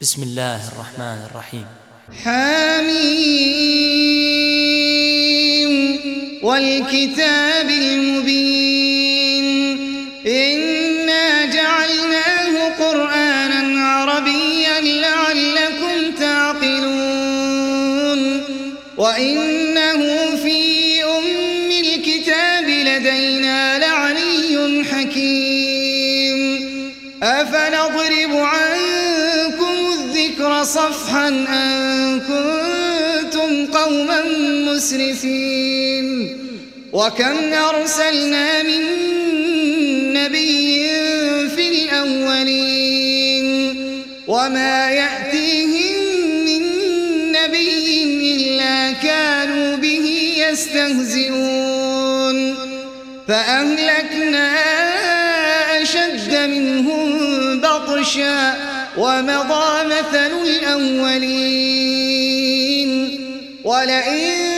بسم الله الرحمن الرحيم. حميم والكتاب المبين. مسرفين وكم أرسلنا من نبي في الأولين وما يأتيهم من نبي إلا كانوا به يستهزئون. فأهلكنا أشد منهم بطشا ومضى مثل الأولين. ولئن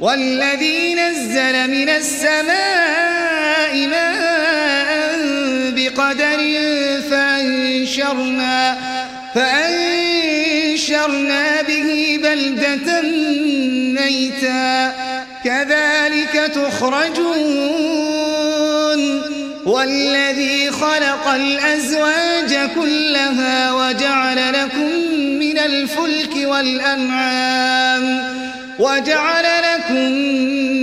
والذي نزل من السماء ماء بقدر فأنشرنا فأنشرنا به بلدة ميتا. كذلك تخرجون. والذي خلق الأزواج كلها وجعل لكم من الفلك والأنعام. وجعل لكم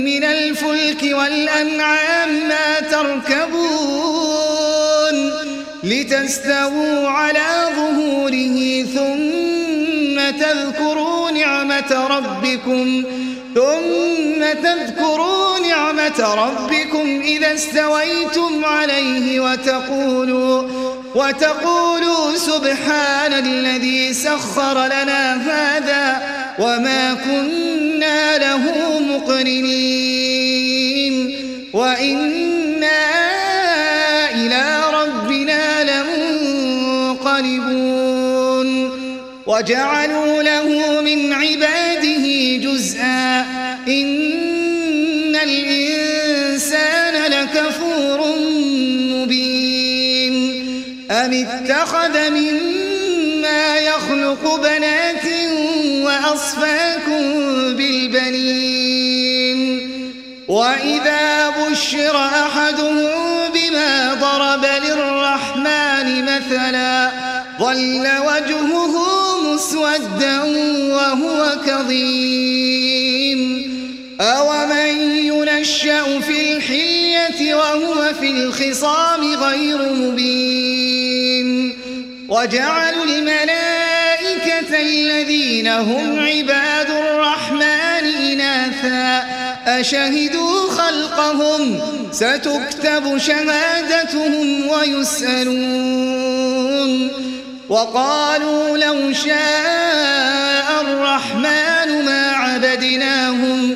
من الفلك والأنعام ما تركبون لتستووا على ظهوره ثم تذكروا نعمة ربكم ثم تذكروا نعمة ربكم إذا استويتم عليه وتقولوا وتقولوا سبحان الذي سخر لنا هذا وما كنا مقرنين. وإنا إلى ربنا لمنقلبون. وجعلوا له من عباده جزءا. إن الإنسان لكفور مبين. أم اتخذ مما يخلق بنات وأصفاكم وإذا بشر أحدهم بما ضرب للرحمن مثلا ظل وجهه مسودا وهو كظيم أومن ينشأ في الحلية وهو في الخصام غير مبين وجعلوا الملائكة الذين هم عباد أشهدوا خلقهم ستكتب شهادتهم ويسألون. وقالوا لو شاء الرحمن ما عبدناهم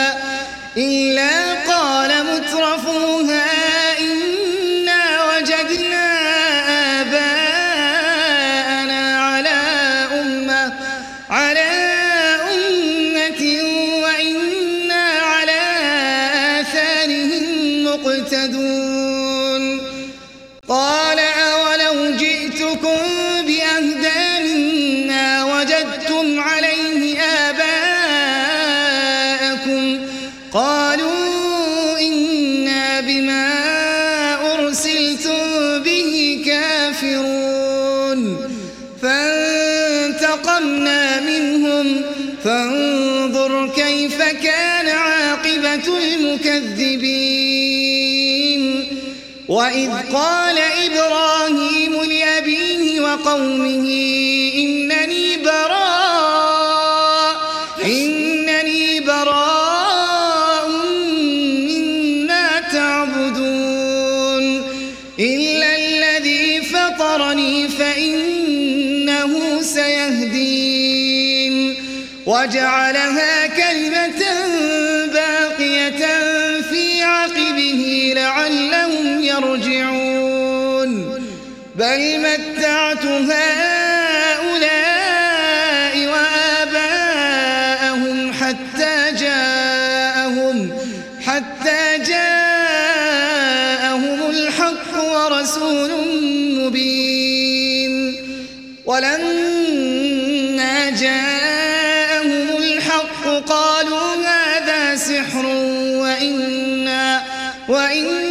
وإذ قال إبراهيم لأبيه وقومه إنني براء إنني براء مما تعبدون إلا الذي فطرني فإنه سيهدين وجعلها كلمة بل متعت هؤلاء وآباءهم حتى جاءهم حتى جاءهم الحق ورسول مبين. ولما جاءهم الحق قالوا هذا سحر وإنا وإنا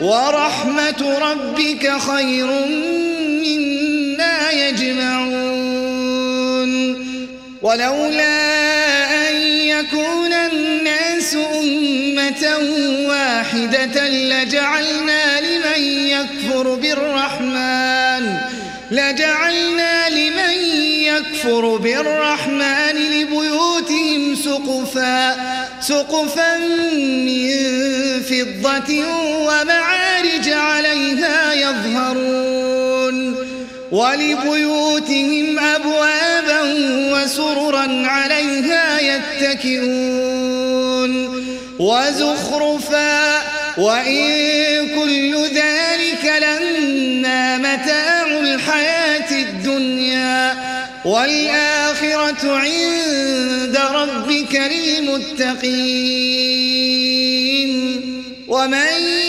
ورحمة ربك خير مما يجمعون. ولولا أن يكون الناس أمة واحدة لجعلنا لمن يكفر بالرحمن لجعلنا لمن يكفر بالرحمن لبيوتهم سقفا سقفا من فضة ومعارج عليها يظهرون ولبيوتهم أبوابا وسررا عليها يتكئون وزخرفا وإن كل ذلك لما متاع الحياة الدنيا والآخرة عند ربك للمتقين. ومن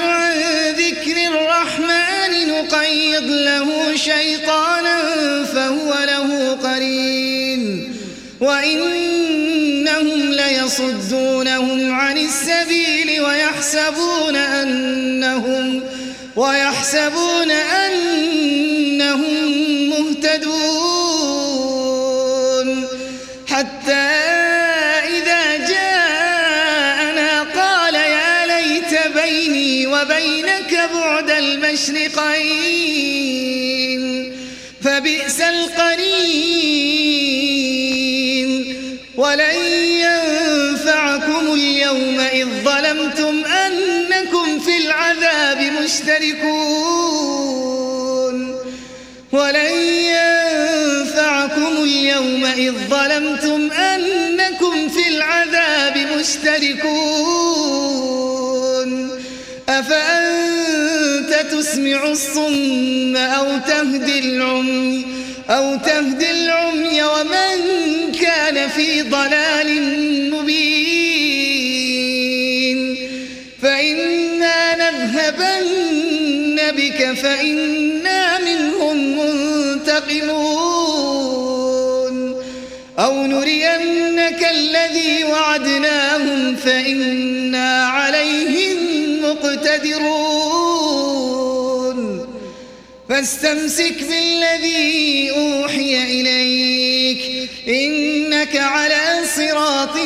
عن ذكر الرحمن نقيض له شيطانا فهو له قرين. وإنهم ليصدونهم عن السبيل ويحسبون أنهم ويحسبون فبئس القرين. ولن ينفعكم اليوم إذ ظلمتم أنكم في العذاب مشتركون. ولن ينفعكم اليوم إذ ظلمتم أنكم في العذاب مشتركون. أفأنت تسمع الصم أو تهدي العمي أو تهدي العمي ومن كان في ضلال مبين فإنا نذهبن بك فإنا منهم منتقمون أو نرينك الذي وعدناهم فإنا عليهم مقتدرون فاستمسك بالذي أوحي إليك إنك على صراط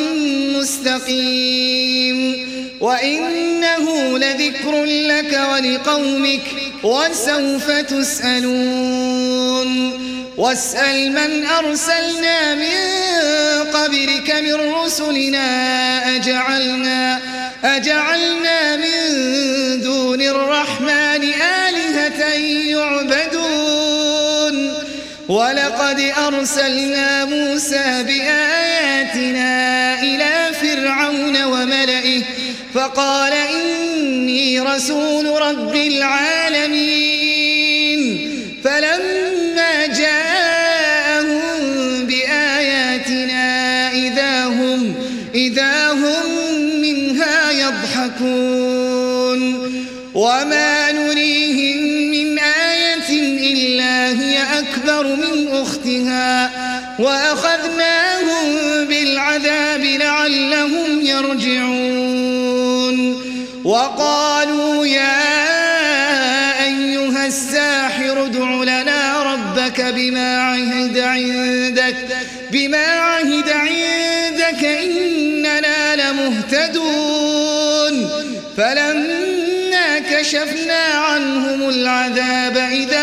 مستقيم وإنه لذكر لك ولقومك وسوف تسألون واسأل من أرسلنا من قبلك من رسلنا أجعلنا أجعلنا من دون الرحمن ولقد أرسلنا موسى بآياتنا إلى فرعون وملئه فقال إني رسول رب العالمين. هي أكبر من أختها وأخذناهم بالعذاب لعلهم يرجعون. وقالوا يا أيها الساحر ادع لنا ربك بما عهد عندك بما عهد عندك إننا لمهتدون. فلما كشفنا عنهم العذاب إذا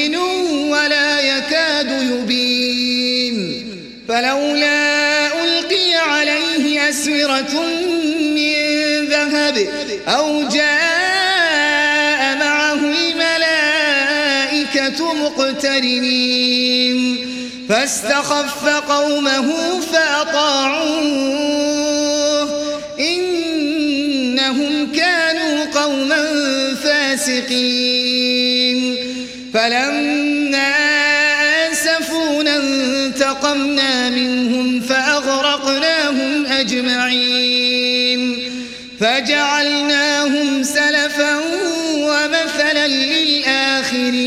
أسورة من ذهب أو جاء معه الملائكة مقترنين. فاستخف قومه فأطاعوه. إنهم كانوا قوما فاسقين. فلما آسفونا انتقمنا منهم فأغرقناهم أجمعين. فجعلناهم سلفا ومثلا للآخرين.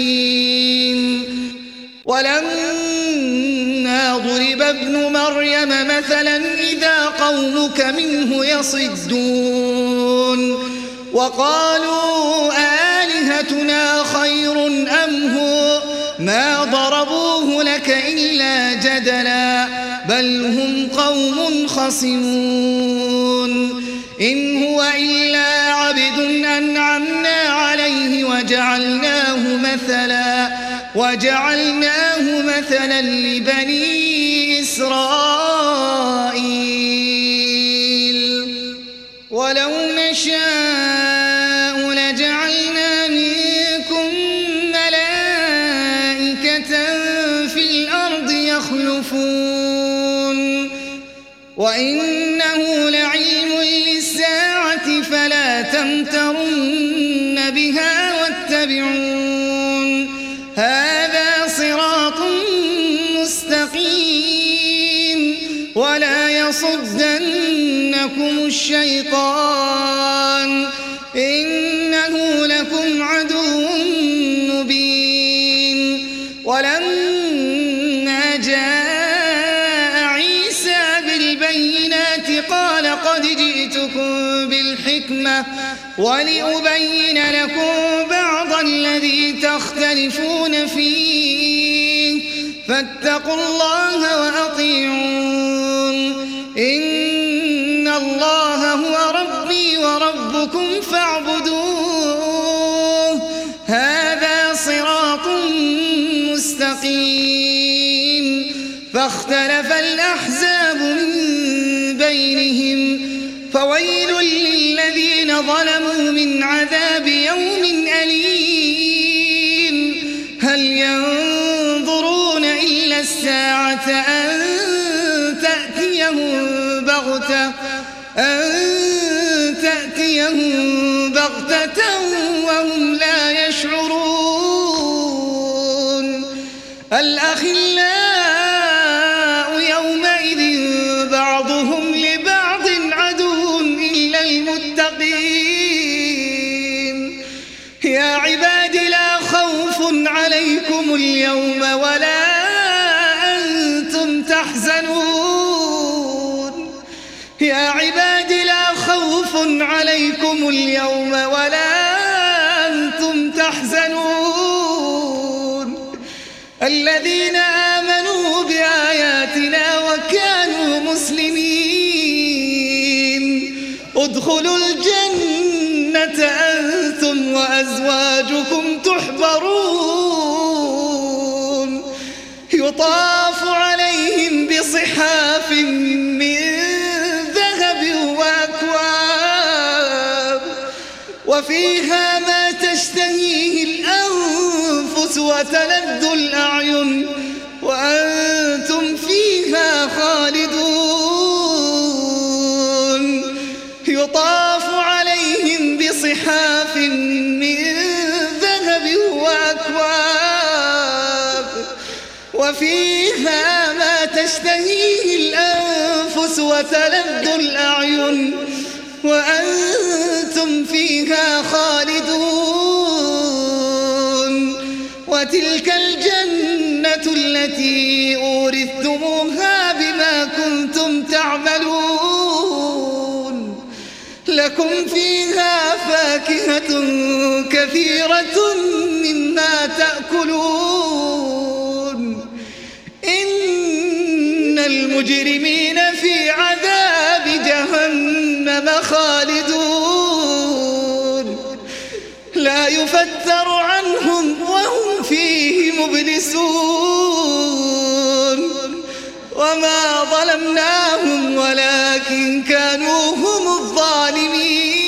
ولما ضرب ابن مريم مثلا إذا قومك منه يصدون. وقالوا آلهتنا خير أم هو؟ ما ضربوه لك إلا جدلا بل هم قوم خصمون. إن هو إلا عبد أنعمنا عليه وجعلناه مثلا وجعلناه مثلا لبني إسرائيل. ولو نشاء لجعلنا منكم ملائكة في الأرض يخلفون. وإنه لعلم الشيطان إنه لكم عدو مبين. ولما جاء عيسى بالبينات قال قد جئتكم بالحكمة ولأبين لكم بعض الذي تختلفون فيه. فاتقوا الله وأطيعون. إن وربكم فاعبدوه. هذا صراط مستقيم. فاختلف الأحزاب من بينهم. فويل للذين ظلموا من عذاب يوم أليم. هل ينظرون إلا الساعة أن تأتيهم بغتة أن تأتيهم أنتم اليوم ولا أنتم تحزنون. الذين آمنوا بآياتنا وكانوا مسلمين. ادخلوا الجنة أنتم وأزواجكم تحبرون. يطاف عليهم بصحاب وفيها ما تشتهيه الأنفس وتلذ الأعين وأنتم فيها خالدون. يطاف عليهم بصحاف من ذهب وأكواب. وفيها ما تشتهيه الأنفس وتلذ الأعين وأنتم فيها خالدون. وتلك الجنة التي أورثتموها بما كنتم تعملون. لكم فيها فاكهة كثيرة مما تأكلون. إن المجرمين ولكن كانوا هم الظالمين.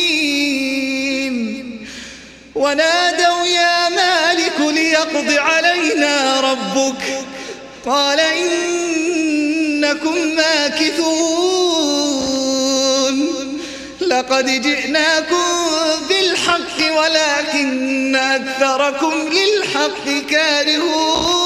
ونادوا يا مالك ليقض علينا ربك. قال إنكم ماكثون. لقد جئناكم بالحق ولكن أكثركم للحق كارهون.